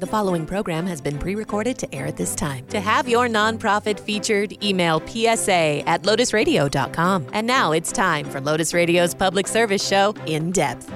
The following program has been pre recorded to air at this time. To have your nonprofit featured, email psa at lotusradio.com. And now it's time for Lotus Radio's public service show, In Depth.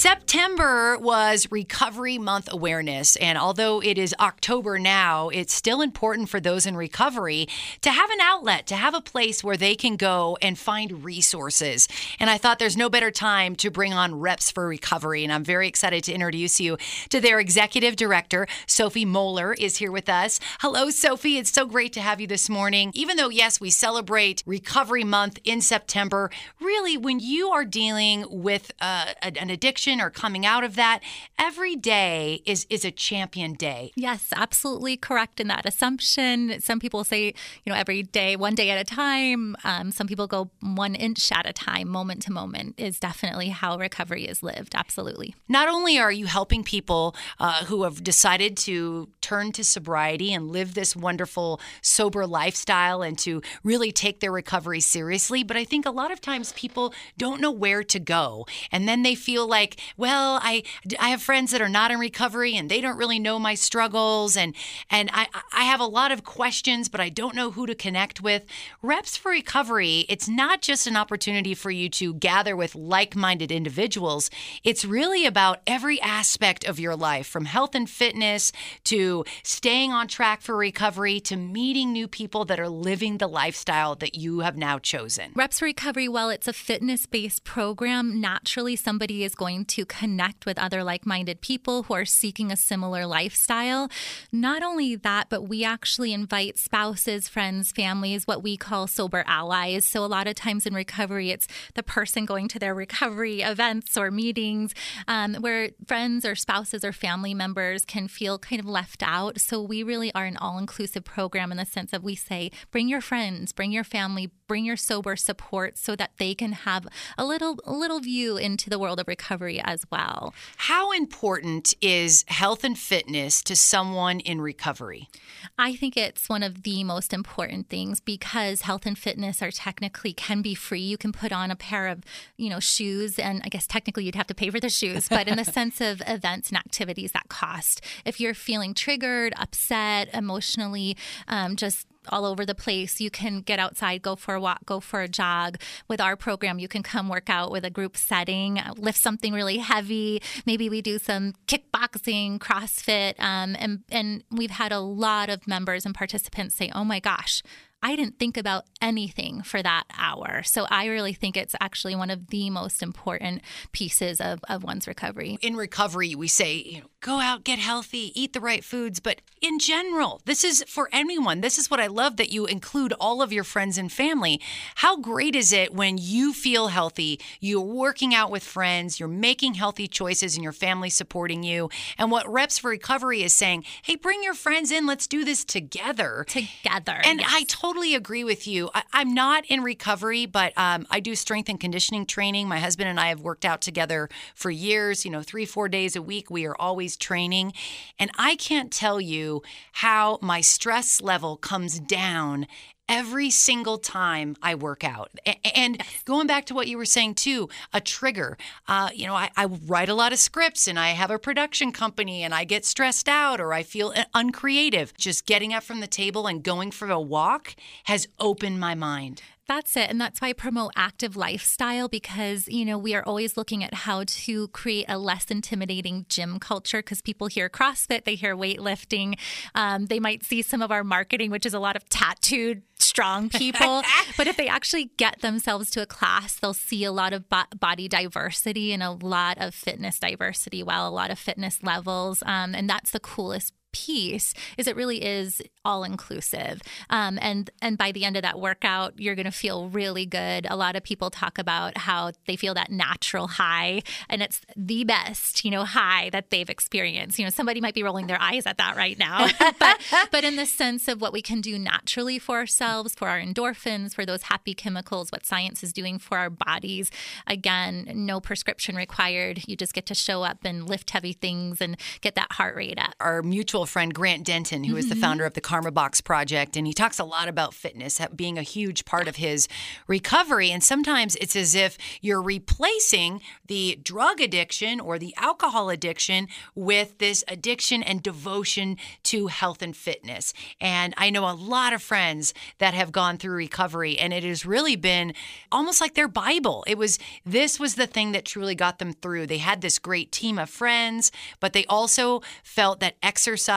September was Recovery Month awareness, and although it is October now, it's still important for those in recovery to have an outlet, to have a place where they can go and find resources. And I thought there's no better time to bring on Reps for Recovery, and I'm very excited to introduce you to their executive director, Sophie Moeller, is here with us. Hello, Sophie. It's so great to have you this morning. Even though, yes, we celebrate Recovery Month in September, really, when you are dealing with uh, an addiction or coming out of that, every day is is a champion day. Yes, absolutely correct in that assumption. Some people say, you know, every day, one day at a time. Um, some people go one inch at a time, moment to moment is definitely how recovery is lived. Absolutely. Not only are you helping people uh, who have decided to turn to sobriety and live this wonderful sober lifestyle and to really take their recovery seriously, but I think a lot of times people don't know where to go, and then they feel like like, well, I I have friends that are not in recovery and they don't really know my struggles and and I I have a lot of questions, but I don't know who to connect with. Reps for Recovery, it's not just an opportunity for you to gather with like-minded individuals. It's really about every aspect of your life, from health and fitness to staying on track for recovery to meeting new people that are living the lifestyle that you have now chosen. Reps for Recovery, while it's a fitness-based program, naturally somebody is going to connect with other like minded people who are seeking a similar lifestyle. Not only that, but we actually invite spouses, friends, families, what we call sober allies. So a lot of times in recovery, it's the person going to their recovery events or meetings um, where friends or spouses or family members can feel kind of left out. So we really are an all inclusive program in the sense of we say, bring your friends, bring your family, bring your sober support so that they can have a little, a little view into the world of recovery as well. How important is health and fitness to someone in recovery? I think it's one of the most important things because health and fitness are technically can be free. You can put on a pair of, you know, shoes and I guess technically you'd have to pay for the shoes, but in the sense of events and activities that cost. If you're feeling triggered, upset, emotionally um, just all over the place. You can get outside, go for a walk, go for a jog. With our program, you can come work out with a group setting, lift something really heavy. Maybe we do some kickboxing, CrossFit, um, and and we've had a lot of members and participants say, "Oh my gosh." I didn't think about anything for that hour. So I really think it's actually one of the most important pieces of, of one's recovery. In recovery, we say, you know, go out, get healthy, eat the right foods. But in general, this is for anyone. This is what I love that you include all of your friends and family. How great is it when you feel healthy, you're working out with friends, you're making healthy choices, and your family supporting you? And what Reps for Recovery is saying, hey, bring your friends in, let's do this together. Together. And yes. I totally agree with you. I, am not in recovery, but um, I do strength and conditioning training. My husband and I have worked out together for years, you know, three, four days a week. We are always training. And I can't tell you how my stress level comes down every single time I work out. And going back to what you were saying too, a trigger. Uh, you know, I, I, write a lot of scripts and I have a production company and I get stressed out or I feel uncreative. Just getting up from the table and going for a walk has opened my mind. That's it. And that's why I promote active lifestyle because, you know, we are always looking at how to create a less intimidating gym culture because people hear CrossFit, they hear weightlifting. Um, they might see some of our marketing, which is a lot of tattooed, strong people. but if they actually get themselves to a class, they'll see a lot of bo- body diversity and a lot of fitness diversity, well, a lot of fitness levels. Um, and that's the coolest piece is it really is all inclusive um, and and by the end of that workout you're going to feel really good. A lot of people talk about how they feel that natural high and it's the best you know high that they've experienced. You know somebody might be rolling their eyes at that right now. But but in the sense of what we can do naturally for ourselves for our endorphins for those happy chemicals what science is doing for our bodies. Again no prescription required. You just get to show up and lift heavy things and get that heart rate up. Our mutual mutual friend, Grant Denton, who mm-hmm. is the founder of the Karma Box Project. And he talks a lot about fitness being a huge part of his recovery. And sometimes it's as if you're replacing the drug addiction or the alcohol addiction with this addiction and devotion to health and fitness. And I know a lot of friends that have gone through recovery, and it has really been almost like their Bible. It was this was the thing that truly got them through. They had this great team of friends, but they also felt that exercise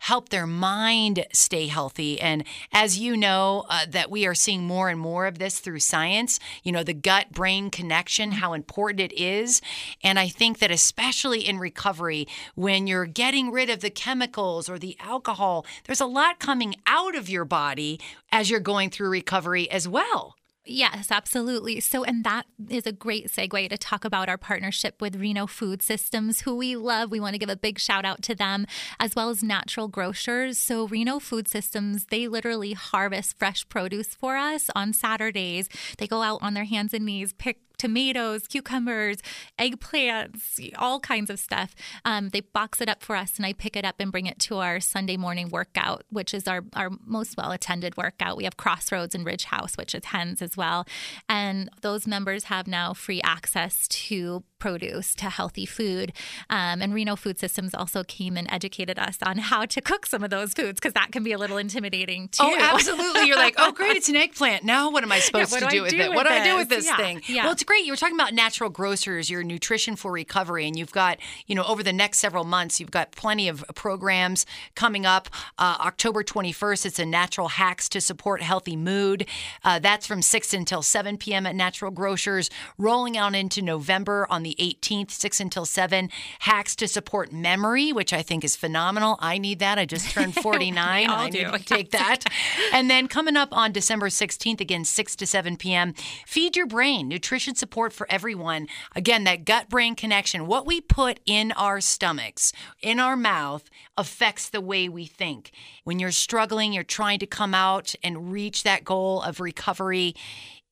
helped their mind stay healthy. And as you know, uh, that we are seeing more and more of this through science, you know, the gut brain connection, how important it is. And I think that especially in recovery, when you're getting rid of the chemicals or the alcohol, there's a lot coming out of your body as you're going through recovery as well. Yes, absolutely. So, and that is a great segue to talk about our partnership with Reno Food Systems, who we love. We want to give a big shout out to them, as well as natural grocers. So, Reno Food Systems, they literally harvest fresh produce for us on Saturdays. They go out on their hands and knees, pick tomatoes, cucumbers, eggplants, all kinds of stuff. Um, they box it up for us, and I pick it up and bring it to our Sunday morning workout, which is our, our most well attended workout. We have Crossroads and Ridge House, which attends as well. And those members have now free access to produce to healthy food. Um, and Reno Food Systems also came and educated us on how to cook some of those foods because that can be a little intimidating too. Oh, absolutely. You're like, oh, great, it's an eggplant. Now what am I supposed yeah, to do, do with it? With what do I do with this yeah, thing? Yeah. Well, great. You were talking about natural grocers, your nutrition for recovery, and you've got, you know, over the next several months, you've got plenty of programs coming up. Uh, October 21st, it's a natural hacks to support healthy mood. Uh, that's from 6 until 7 p.m. at Natural Grocers. Rolling out into November on the 18th, 6 until 7. Hacks to support memory, which I think is phenomenal. I need that. I just turned 49. I do. need to take that. and then coming up on December 16th, again, 6 to 7 p.m., Feed Your Brain, nutrition support for everyone. Again, that gut brain connection. What we put in our stomachs, in our mouth, affects the way we think. When you're struggling, you're trying to come out and reach that goal of recovery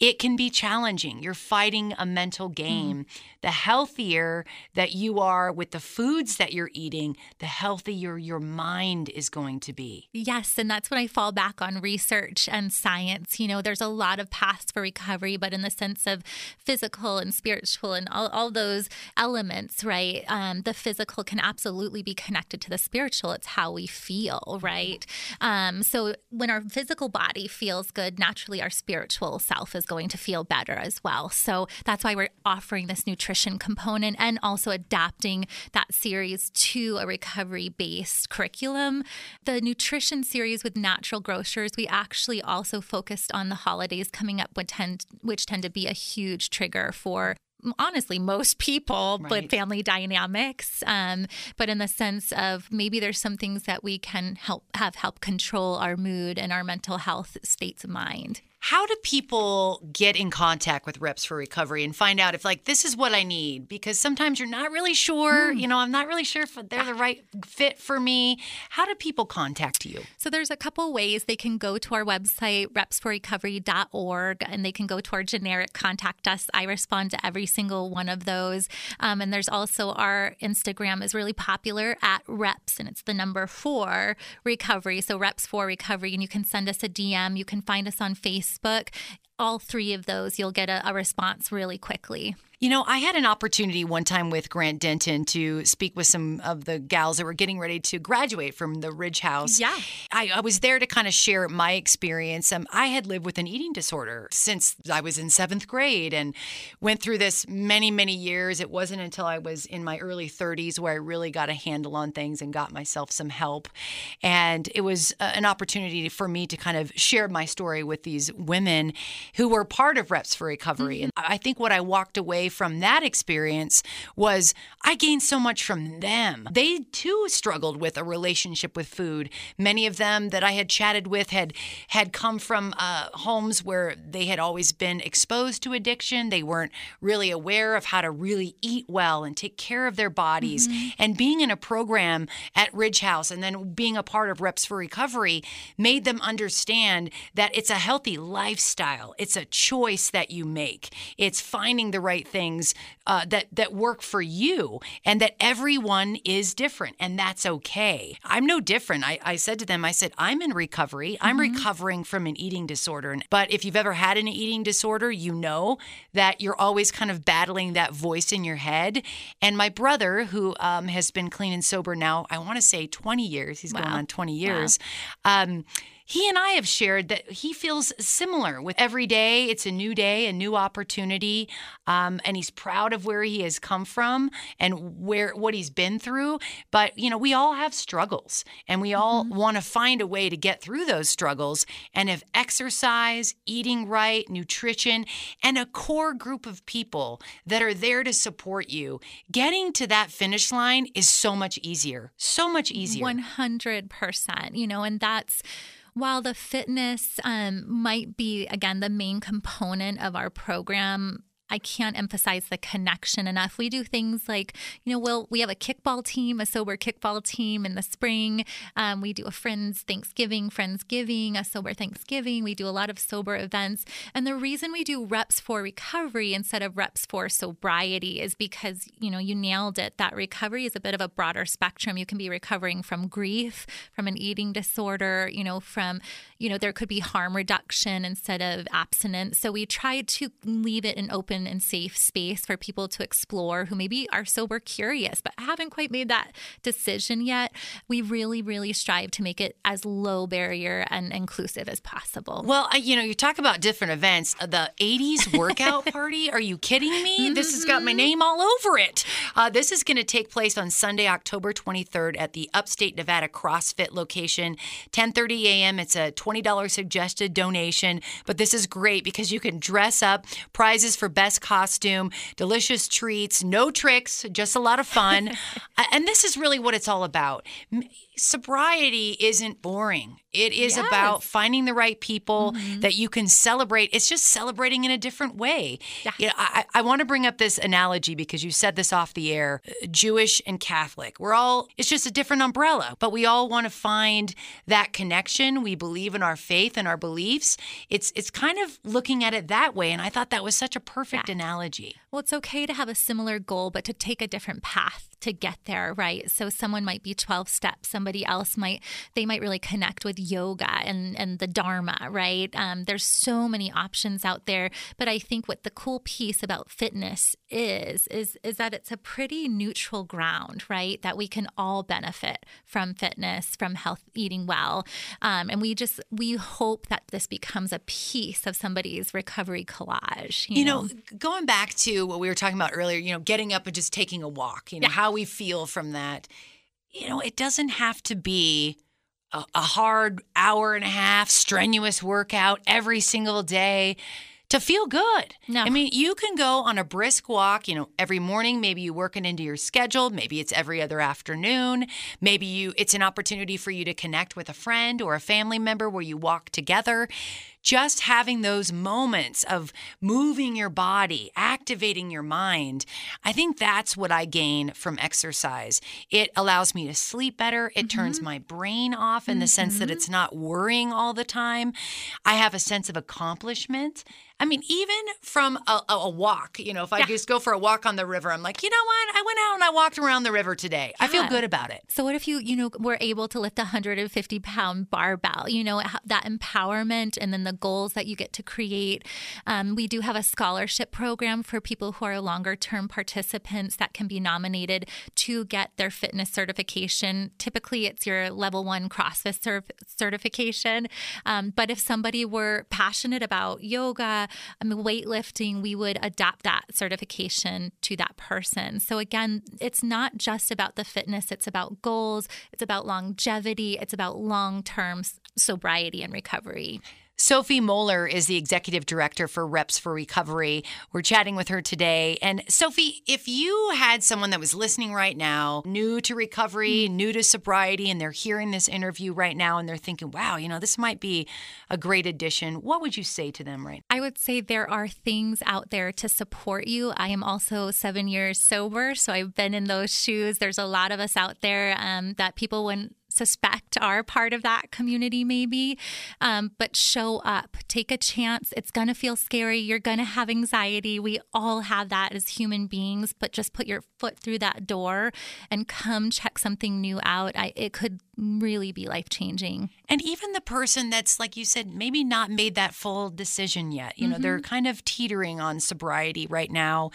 it can be challenging. You're fighting a mental game. Mm. The healthier that you are with the foods that you're eating, the healthier your mind is going to be. Yes. And that's when I fall back on research and science. You know, there's a lot of paths for recovery, but in the sense of physical and spiritual and all, all those elements, right? Um, the physical can absolutely be connected to the spiritual. It's how we feel, right? Um, so when our physical body feels good, naturally our spiritual self is is going to feel better as well. So that's why we're offering this nutrition component and also adapting that series to a recovery based curriculum. The nutrition series with natural grocers, we actually also focused on the holidays coming up, which tend, which tend to be a huge trigger for honestly most people right. with family dynamics um, but in the sense of maybe there's some things that we can help have help control our mood and our mental health states of mind how do people get in contact with Reps for Recovery and find out if, like, this is what I need? Because sometimes you're not really sure. Mm. You know, I'm not really sure if they're the right fit for me. How do people contact you? So there's a couple ways they can go to our website, repsforrecovery.org, and they can go to our generic contact us. I respond to every single one of those. Um, and there's also our Instagram is really popular at Reps, and it's the number four recovery. So Reps for Recovery, and you can send us a DM. You can find us on Facebook Facebook, all three of those, you'll get a, a response really quickly. You know, I had an opportunity one time with Grant Denton to speak with some of the gals that were getting ready to graduate from the Ridge House. Yeah. I, I was there to kind of share my experience. Um, I had lived with an eating disorder since I was in seventh grade and went through this many, many years. It wasn't until I was in my early 30s where I really got a handle on things and got myself some help. And it was uh, an opportunity for me to kind of share my story with these women who were part of Reps for Recovery. Mm-hmm. And I think what I walked away from that experience was I gained so much from them. They too struggled with a relationship with food. Many of them that I had chatted with had had come from uh, homes where they had always been exposed to addiction. They weren't really aware of how to really eat well and take care of their bodies. Mm-hmm. And being in a program at Ridge House and then being a part of Reps for Recovery made them understand that it's a healthy lifestyle. It's a choice that you make. It's finding the right things uh, that that work for you, and that everyone is different, and that's okay. I'm no different. I, I said to them, I said, I'm in recovery. I'm mm-hmm. recovering from an eating disorder. But if you've ever had an eating disorder, you know that you're always kind of battling that voice in your head. And my brother, who um, has been clean and sober now, I want to say 20 years. He's wow. going on 20 years. Wow. Um, he and I have shared that he feels similar with every day. It's a new day, a new opportunity, um, and he's proud of where he has come from and where what he's been through. But you know, we all have struggles, and we all mm-hmm. want to find a way to get through those struggles. And if exercise, eating right, nutrition, and a core group of people that are there to support you, getting to that finish line is so much easier. So much easier. One hundred percent. You know, and that's while the fitness um, might be, again, the main component of our program, I can't emphasize the connection enough. We do things like, you know, we'll, we have a kickball team, a sober kickball team in the spring. Um, we do a Friends Thanksgiving, Friendsgiving, a sober Thanksgiving. We do a lot of sober events. And the reason we do reps for recovery instead of reps for sobriety is because, you know, you nailed it. That recovery is a bit of a broader spectrum. You can be recovering from grief, from an eating disorder, you know, from, you know, there could be harm reduction instead of abstinence. So we try to leave it an open and safe space for people to explore who maybe are sober curious but haven't quite made that decision yet. We really, really strive to make it as low barrier and inclusive as possible. Well, you know, you talk about different events. The 80s workout party, are you kidding me? Mm-hmm. This has got my mm-hmm. name all over it. Uh, this is going to take place on Sunday, October 23rd at the Upstate Nevada CrossFit location, 10:30 a.m. It's a $20 suggested donation, but this is great because you can dress up, prizes for best best costume, delicious treats, no tricks, just a lot of fun. and this is really what it's all about. Sobriety isn't boring. It is yes. about finding the right people mm-hmm. that you can celebrate. It's just celebrating in a different way. Yeah. You know, I, I want to bring up this analogy because you said this off the air Jewish and Catholic. We're all, it's just a different umbrella, but we all want to find that connection. We believe in our faith and our beliefs. It's, it's kind of looking at it that way. And I thought that was such a perfect yeah. analogy. Well, it's okay to have a similar goal, but to take a different path to get there, right? So someone might be 12 steps, somebody else might, they might really connect with yoga and, and the Dharma, right? Um, there's so many options out there. But I think what the cool piece about fitness is, is, is that it's a pretty neutral ground, right? That we can all benefit from fitness, from health, eating well. Um, and we just, we hope that this becomes a piece of somebody's recovery collage. You, you know? know? going back to what we were talking about earlier, you know, getting up and just taking a walk, you know, yeah. how we feel from that. You know, it doesn't have to be a, a hard hour and a half strenuous workout every single day to feel good. No. I mean, you can go on a brisk walk, you know, every morning, maybe you work it into your schedule, maybe it's every other afternoon, maybe you it's an opportunity for you to connect with a friend or a family member where you walk together just having those moments of moving your body, activating your mind, I think that's what I gain from exercise. It allows me to sleep better. It mm-hmm. turns my brain off in mm-hmm. the sense that mm-hmm. it's not worrying all the time. I have a sense of accomplishment. I mean, even from a, a walk, you know, if I yeah. just go for a walk on the river, I'm like, you know what? I went out and I walked around the river today. Yeah. I feel good about it. So, what if you, you know, were able to lift a 150 pound barbell, you know, that empowerment and then the goals that you get to create. Um, we do have a scholarship program for people who are longer term participants that can be nominated to get their fitness certification. Typically, it's your level one CrossFit cert- certification. Um, but if somebody were passionate about yoga, Mean, weightlifting, we would adapt that certification to that person. So, again, it's not just about the fitness, it's about goals, it's about longevity, it's about long term sobriety and recovery. Sophie Moeller is the executive director for Reps for Recovery. We're chatting with her today. And Sophie, if you had someone that was listening right now, new to recovery, mm-hmm. new to sobriety, and they're hearing this interview right now and they're thinking, wow, you know, this might be a great addition, what would you say to them right now? I would say there are things out there to support you. I am also seven years sober, so I've been in those shoes. There's a lot of us out there um, that people wouldn't suspect are part of that community, maybe. Um, but show up, take a chance. It's going to feel scary. You're going to have anxiety. We all have that as human beings, but just put your foot through that door and come check something new out. I, it could really be life changing. And even the person that's, like you said, maybe not made that full decision yet, you know, mm-hmm. they're kind of teetering on sobriety right now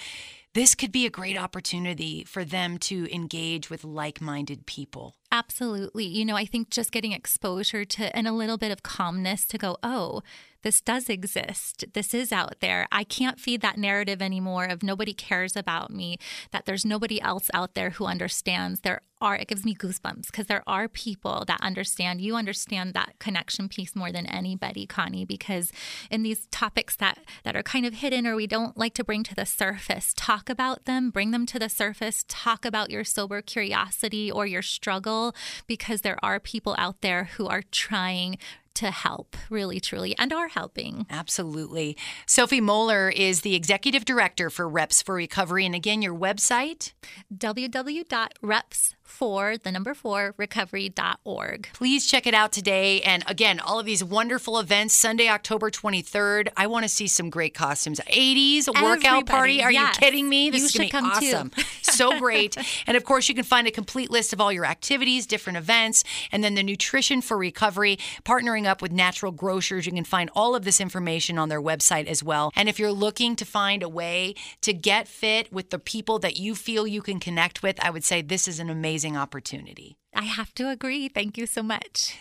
this could be a great opportunity for them to engage with like minded people. Absolutely. You know, I think just getting exposure to and a little bit of calmness to go, oh, this does exist. This is out there. I can't feed that narrative anymore of nobody cares about me, that there's nobody else out there who understands. There are, it gives me goosebumps because there are people that understand. You understand that connection piece more than anybody, Connie, because in these topics that, that are kind of hidden or we don't like to bring to the surface, talk about them, bring them to the surface, talk about your sober curiosity or your struggle because there are people out there who are trying to help, really, truly, and are helping. Absolutely. Sophie Moeller is the executive director for Reps for Recovery. And again, your website? www.reps for the number four recovery.org. Please check it out today. And again, all of these wonderful events Sunday, October 23rd. I want to see some great costumes. 80s Everybody, workout party. Are yes. you kidding me? This you is going to be awesome. so great. And of course, you can find a complete list of all your activities, different events, and then the Nutrition for Recovery, partnering up with Natural Grocers. You can find all of this information on their website as well. And if you're looking to find a way to get fit with the people that you feel you can connect with, I would say this is an amazing opportunity. I have to agree. Thank you so much.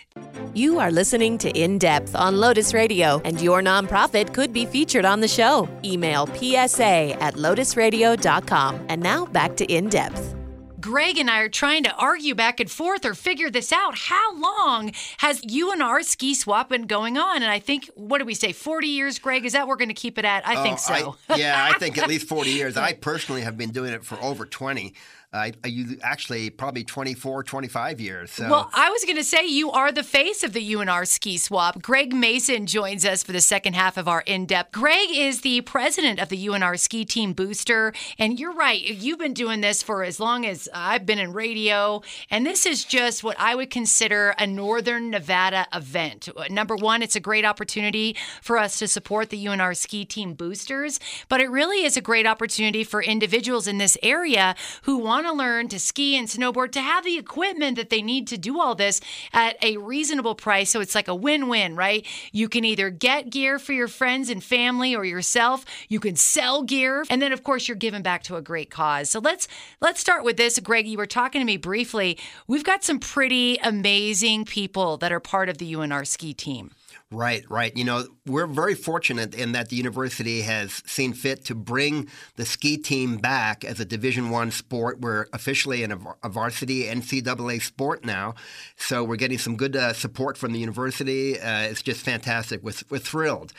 You are listening to In Depth on Lotus Radio, and your nonprofit could be featured on the show. Email psa at lotusradio.com. And now back to In Depth. Greg and I are trying to argue back and forth or figure this out. How long has UNR ski swap been going on? And I think, what do we say, 40 years, Greg? Is that we're going to keep it at? I think oh, so. I, yeah, I think at least 40 years. I personally have been doing it for over 20. Uh, you actually probably 24, 25 years. So. Well, I was going to say you are the face of the UNR ski swap. Greg Mason joins us for the second half of our in depth. Greg is the president of the UNR ski team booster. And you're right, you've been doing this for as long as I've been in radio. And this is just what I would consider a Northern Nevada event. Number one, it's a great opportunity for us to support the UNR ski team boosters, but it really is a great opportunity for individuals in this area who want want to learn to ski and snowboard, to have the equipment that they need to do all this at a reasonable price. So it's like a win win, right? You can either get gear for your friends and family or yourself, you can sell gear, and then of course you're giving back to a great cause. So let's let's start with this. Greg, you were talking to me briefly. We've got some pretty amazing people that are part of the UNR ski team. Right, right. You know, we're very fortunate in that the university has seen fit to bring the ski team back as a Division One sport. We're officially in a, a, varsity NCAA sport now, so we're getting some good uh, support from the university. Uh, it's just fantastic. We're, we're thrilled,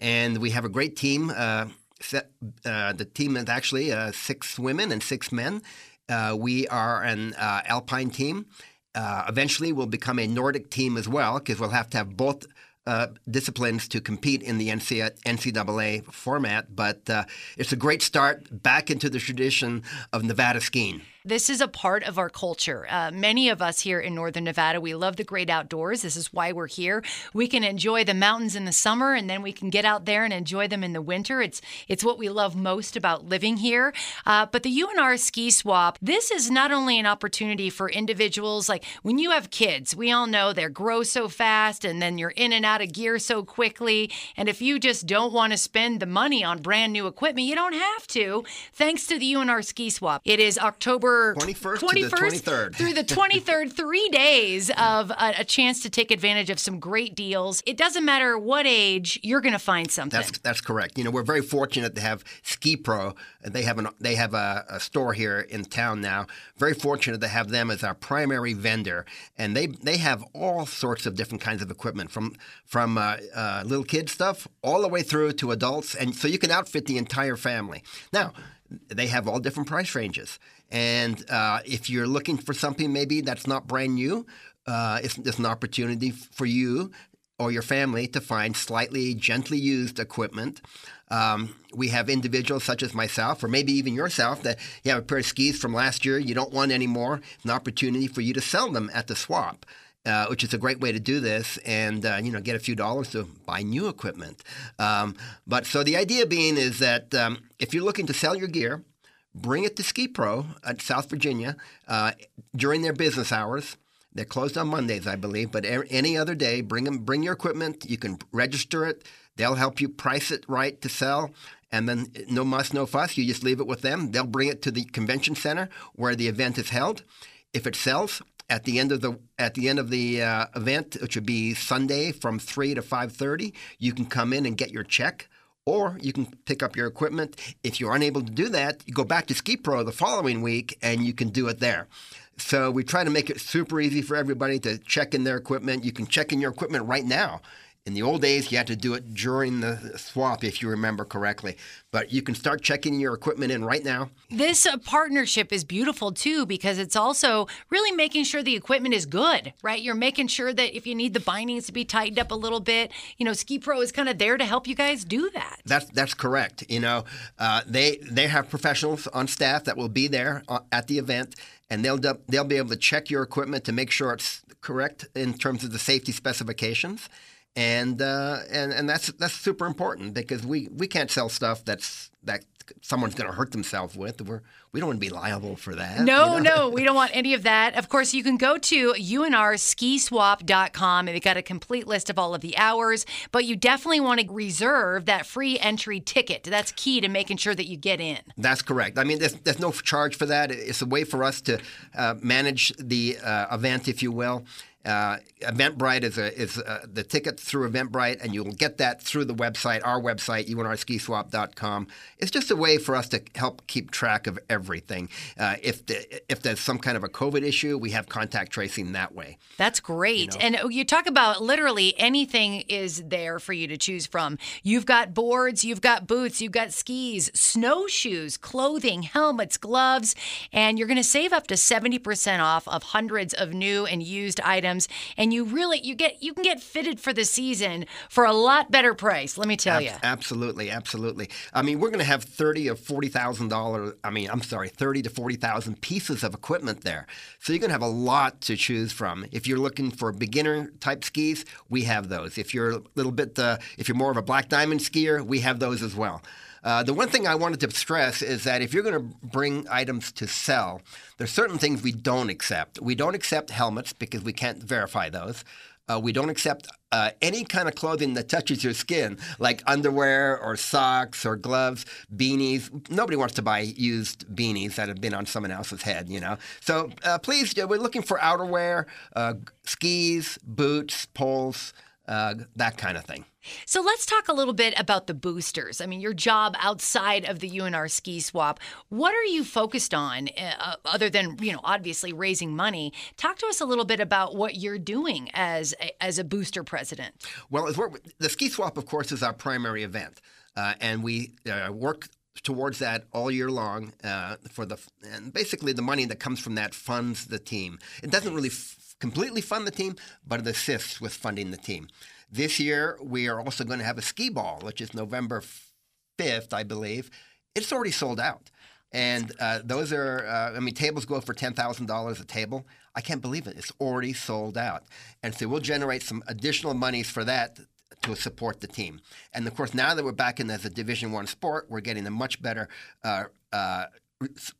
and we have a great team. Uh, set, uh, the team is actually uh, six women and six men. Uh, we are an alpine team. eventually, we'll become a Nordic team as well because we'll have to have both uh, disciplines to compete in the NCAA format, but uh, it's a great start back into the tradition of Nevada skiing. This is a part of our culture. Uh, many of us here in Northern Nevada, we love the great outdoors. This is why we're here. We can enjoy the mountains in the summer, and then we can get out there and enjoy them in the winter. It's it's what we love most about living here. Uh, but the UNR Ski Swap, this is not only an opportunity for individuals. Like when you have kids, we all know they grow so fast, and then you're in and out of gear so quickly. And if you just don't want to spend the money on brand new equipment, you don't have to. Thanks to the UNR Ski Swap, it is October 21st, 21st the 23rd. through the 23rd, three days of a, a, chance to take advantage of some great deals. It doesn't matter what age, you're going to find something. That's that's correct. You know, we're very fortunate to have Ski Pro. They have an they have a, a store here in town now. Very fortunate to have them as our primary vendor, and they they have all sorts of different kinds of equipment from from uh, uh, little kid stuff all the way through to adults, and so you can outfit the entire family. Now they have all different price ranges. And uh, if you're looking for something maybe that's not brand new, uh, it's, it's an opportunity for you or your family to find slightly gently used equipment. Um, we have individuals such as myself, or maybe even yourself, that you have a pair of skis from last year you don't want anymore. It's An opportunity for you to sell them at the swap. uh, which is a great way to do this, and uh, you know get a few dollars to buy new equipment. Um, but so the idea being is that um, if you're looking to sell your gear, bring it to Ski Pro at South Virginia uh, during their business hours. They're closed on Mondays, I believe, but any other day, bring them, bring your equipment. You can register it. They'll help you price it right to sell. And then no muss, no fuss. You just leave it with them. They'll bring it to the convention center where the event is held. If it sells, at the end of the at the end of the uh, event, which would be Sunday from three to five thirty, you can come in and get your check, or you can pick up your equipment. If you're unable to do that, you go back to Ski Pro the following week and you can do it there. So we try to make it super easy for everybody to check in their equipment. You can check in your equipment right now. In the old days, you had to do it during the swap, if you remember correctly. But you can start checking your equipment in right now. This uh, partnership is beautiful too because it's also really making sure the equipment is good, right? You're making sure that if you need the bindings to be tightened up a little bit, you know, Ski Pro is kind of there to help you guys do that. That's that's correct. You know, uh, they they have professionals on staff that will be there uh, at the event, and they'll they'll be able to check your equipment to make sure it's correct in terms of the safety specifications and uh, and and that's that's super important because we we can't sell stuff that's that someone's going to hurt themselves with. We're we don't want to be liable for that. No, you know? no, we don't want any of that. Of course, you can go to unrskiswap.com and they've got a complete list of all of the hours, but you definitely want to reserve that free entry ticket. That's key to making sure that you get in. That's correct. I mean, there's, there's no charge for that. It's a way for us to uh, manage the uh, event, if you will. Uh, Eventbrite is, a, is a, uh, the ticket through Eventbrite, and you'll get that through the website, our website, unrskiswap.com. It's just a way for us to help keep track of everything. Uh, if the, if there's some kind of a COVID issue, we have contact tracing that way. That's great. You know? And you talk about literally anything is there for you to choose from. You've got boards, you've got boots, you've got skis, snowshoes, clothing, helmets, gloves, and you're going to save up to 70% off of hundreds of new and used items and you really you get you can get fitted for the season for a lot better price. Let me tell Ab- you. Absolutely, absolutely. I mean, we're going to have thirty or forty thousand dollars. I mean, I'm sorry, thirty to forty thousand pieces of equipment there. So you're going to have a lot to choose from. If you're looking for beginner type skis, we have those. If you're a little bit, uh, if you're more of a black diamond skier, we have those as well. Uh, the one thing I wanted to stress is that if you're going to bring items to sell, there's certain things we don't accept. We don't accept helmets because we can't verify those. Uh, we don't accept uh, any kind of clothing that touches your skin, like underwear or socks or gloves, beanies. Nobody wants to buy used beanies that have been on someone else's head, you know. So uh, please, we're looking for outerwear, uh, skis, boots, poles, uh, that kind of thing. So let's talk a little bit about the boosters. I mean, your job outside of the UNR ski swap. What are you focused on uh, other than, you know, obviously raising money? Talk to us a little bit about what you're doing as a, as a booster president. Well, the ski swap, of course, is our primary event. Uh, and we uh, work towards that all year long uh, for the and basically the money that comes from that funds the team. It doesn't really f- completely fund the team, but it assists with funding the team. This year, we are also going to have a ski ball, which is November 5th, I believe. It's already sold out. And uh, those are, uh, I mean, tables go for $10,000 a table. I can't believe it. It's already sold out. And so we'll generate some additional monies for that to support the team. And of course, now that we're back in as a Division One sport, we're getting a much better uh, uh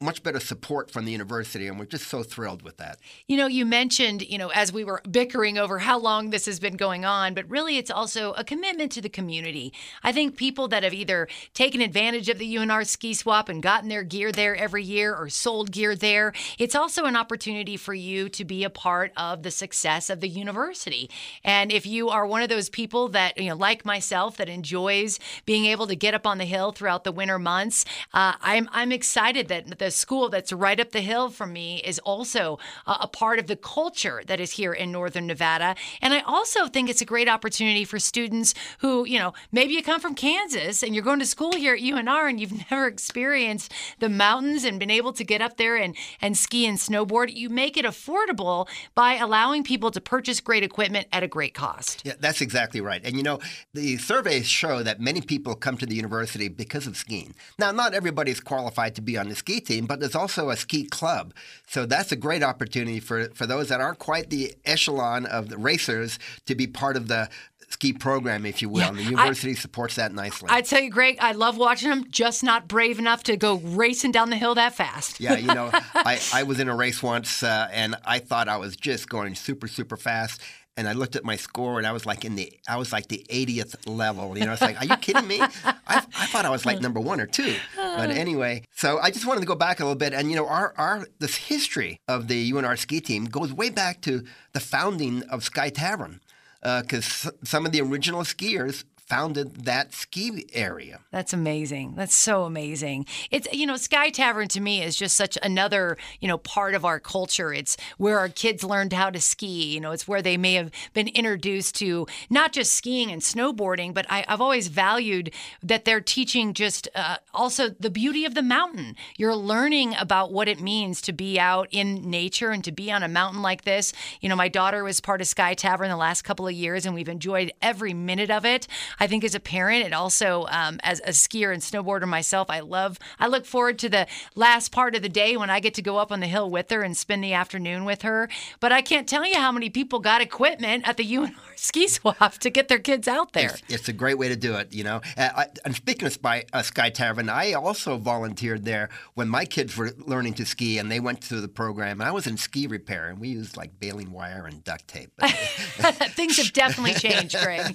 much better support from the university and we're just so thrilled with that. You know, you mentioned, you know, as we were bickering over how long this has been going on, but really it's also a commitment to the community. I think people that have either taken advantage of the UNR ski swap and gotten their gear there every year or sold gear there, it's also an opportunity for you to be a part of the success of the university. And if you are one of those people that, you know, like myself that enjoys being able to get up on the hill throughout the winter months, uh, I'm I'm excited that the school that's right up the hill from me is also a, part of the culture that is here in Northern Nevada. And I also think it's a great opportunity for students who, you know, maybe you come from Kansas and you're going to school here at UNR and you've never experienced the mountains and been able to get up there and, and ski and snowboard. You make it affordable by allowing people to purchase great equipment at a great cost. Yeah, that's exactly right. And you know, the surveys show that many people come to the university because of skiing. Now, not everybody is qualified to be on the ski team, but there's also a ski club. So that's a great opportunity for, for those that aren't quite the echelon of the racers to be part of the ski program, if you will. Yeah, and the university I, supports that nicely. I tell you, Greg, I love watching them, just not brave enough to go racing down the hill that fast. yeah, you know, I, I was in a race once uh, and I thought I was just going super, super fast and I looked at my score and I was like in the I was like the 80th level. You know, it's like, are you kidding me? I, I thought I was like number one or two. But anyway, so I just wanted to go back a little bit, and you know, our our this history of the UNR ski team goes way back to the founding of Sky Tavern because uh, some of the original skiers founded that ski area. That's amazing. That's so amazing. It's you know, Sky Tavern to me is just such another, you know, part of our culture. It's where our kids learned how to ski. You know, it's where they may have been introduced to not just skiing and snowboarding, but I, have always valued that they're teaching just uh, also the beauty of the mountain. You're learning about what it means to be out in nature and to be on a mountain like this. You know, my daughter was part of Sky Tavern the last couple of years, and we've enjoyed every minute of it. I think as a parent and also um, as a skier and snowboarder myself, I love, I look forward to the last part of the day when I get to go up on the hill with her and spend the afternoon with her. But I can't tell you how many people got equipment at the UNR ski swap to get their kids out there. It's, it's a great way to do it, you know. Uh, I, and speaking of Spy, uh, Sky Tavern, I also volunteered there when my kids were learning to ski and they went through the program. And I was in ski repair and we used like baling wire and duct tape. Things have definitely changed, Greg.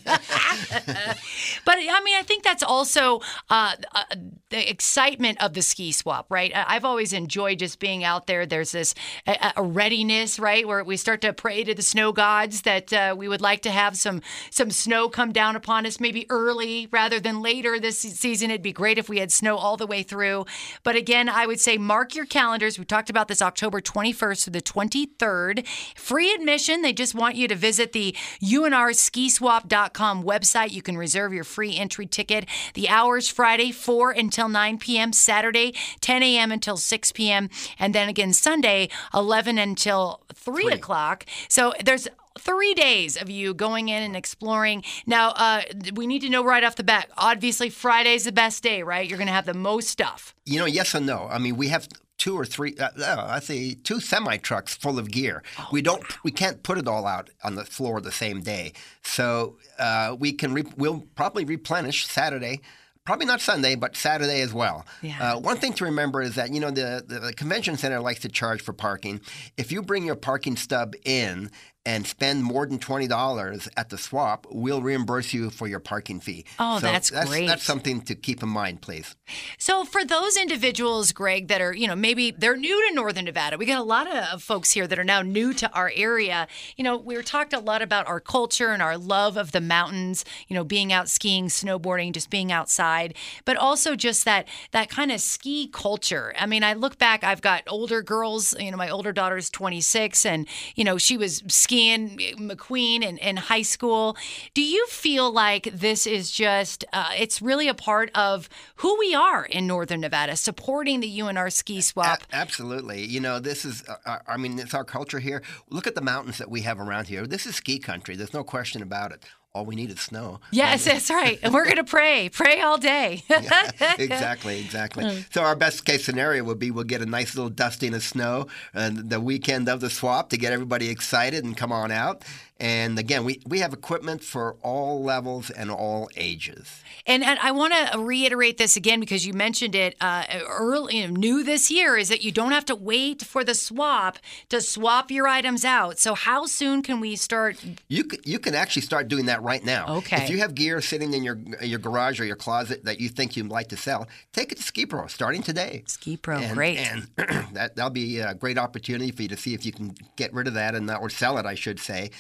but I mean, I think that's also uh, uh, the excitement of the ski swap, right? I've always enjoyed just being out there. There's this a, a readiness, right, where we start to pray to the snow gods that uh, we would like to have some some snow come down upon us, maybe early rather than later this season. It'd be great if we had snow all the way through. But again, I would say mark your calendars. We talked about this October 21st to the 23rd. Free admission. They just want you to visit the unrskiswap.com website. You can reserve your free entry ticket. The hours Friday 4 until 9 p.m., Saturday 10 a.m. until 6 p.m., and then again Sunday 11 until 3, 3. o'clock. So there's three days of you going in and exploring. Now, uh, we need to know right off the bat. Obviously, Friday's the best day, right? You're going to have the most stuff. You know, yes and no. I mean, we have two or three, uh, uh, I say two semi trucks full of gear. Oh, we don't, wow. we can't put it all out on the floor the same day. So uh, we can, re- we'll probably replenish Saturday probably not Sunday, but Saturday as well. Yeah. Uh, one thing to remember is that you know the, the convention center likes to charge for parking. If you bring your parking stub in and spend more than twenty dollars at the swap, we'll reimburse you for your parking fee. Oh, so that's, that's great. That's something to keep in mind, please. So for those individuals, Greg, that are you know maybe they're new to Northern Nevada, we got a lot of folks here that are now new to our area. You know, we were talked a lot about our culture and our love of the mountains. You know, being out skiing, snowboarding, just being outside, but also just that that kind of ski culture. I mean, I look back, I've got older girls. You know, my older daughter is 26, and you know she was skiing McQueen in, in high school. Do you feel like this is just, uh, it's really a part of who we are in Northern Nevada, supporting the UNR ski swap? A- absolutely. You know, this is, uh, uh, I mean, it's our culture here. Look at the mountains that we have around here. This is ski country. There's no question about it all we need is snow. Yes, that's right. And we're going to pray, pray all day. yeah, exactly, exactly. Hmm. So our best case scenario would be we'll get a nice little dusting of snow and the weekend of the swap to get everybody excited and come on out. And again, we, we have equipment for all levels and all ages. And, and I want to reiterate this again because you mentioned it uh, early, you know, new this year is that you don't have to wait for the swap to swap your items out. So how soon can we start? You can, you can actually start doing that right now. Okay. If you have gear sitting in your your garage or your closet that you think you'd like to sell, take it to Ski Pro starting today. Ski Pro, and, great. And that that'll be a great opportunity for you to see if you can get rid of that and or sell it, I should say.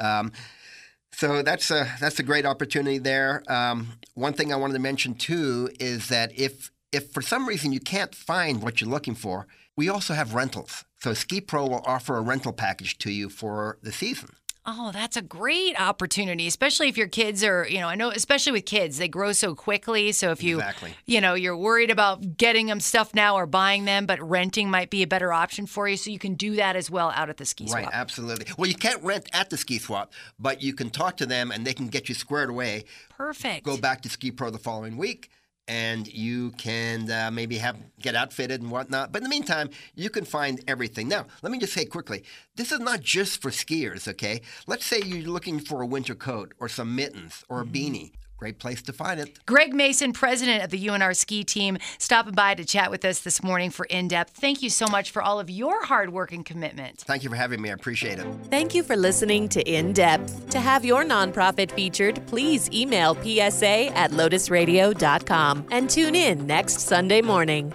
Um, so that's a that's a great opportunity there. Um, one thing I wanted to mention too is that if if for some reason you can't find what you're looking for, we also have rentals. So Ski Pro will offer a rental package to you for the season. Oh, that's a great opportunity, especially if your kids are, you know, I know, especially with kids, they grow so quickly. So if you, exactly. you know, you're worried about getting them stuff now or buying them, but renting might be a better option for you. So you can do that as well out at the ski swap. Right, absolutely. Well, you can't rent at the ski swap, but you can talk to them and they can get you squared away. Perfect. Go back to Ski Pro the following week and you can uh, maybe have get outfitted and whatnot. But in the meantime, you can find everything. Now, let me just say quickly: this is not just for skiers. Okay, let's say you're looking for a winter coat or some mittens or a beanie. Great place to find it. Greg Mason, president of the UNR ski team, stopping by to chat with us this morning for In Depth. Thank you so much for all of your hard work and commitment. Thank you for having me. I appreciate it. Thank you for listening to In Depth. To have your nonprofit featured, please email psa at lotusradio.com and tune in next Sunday morning.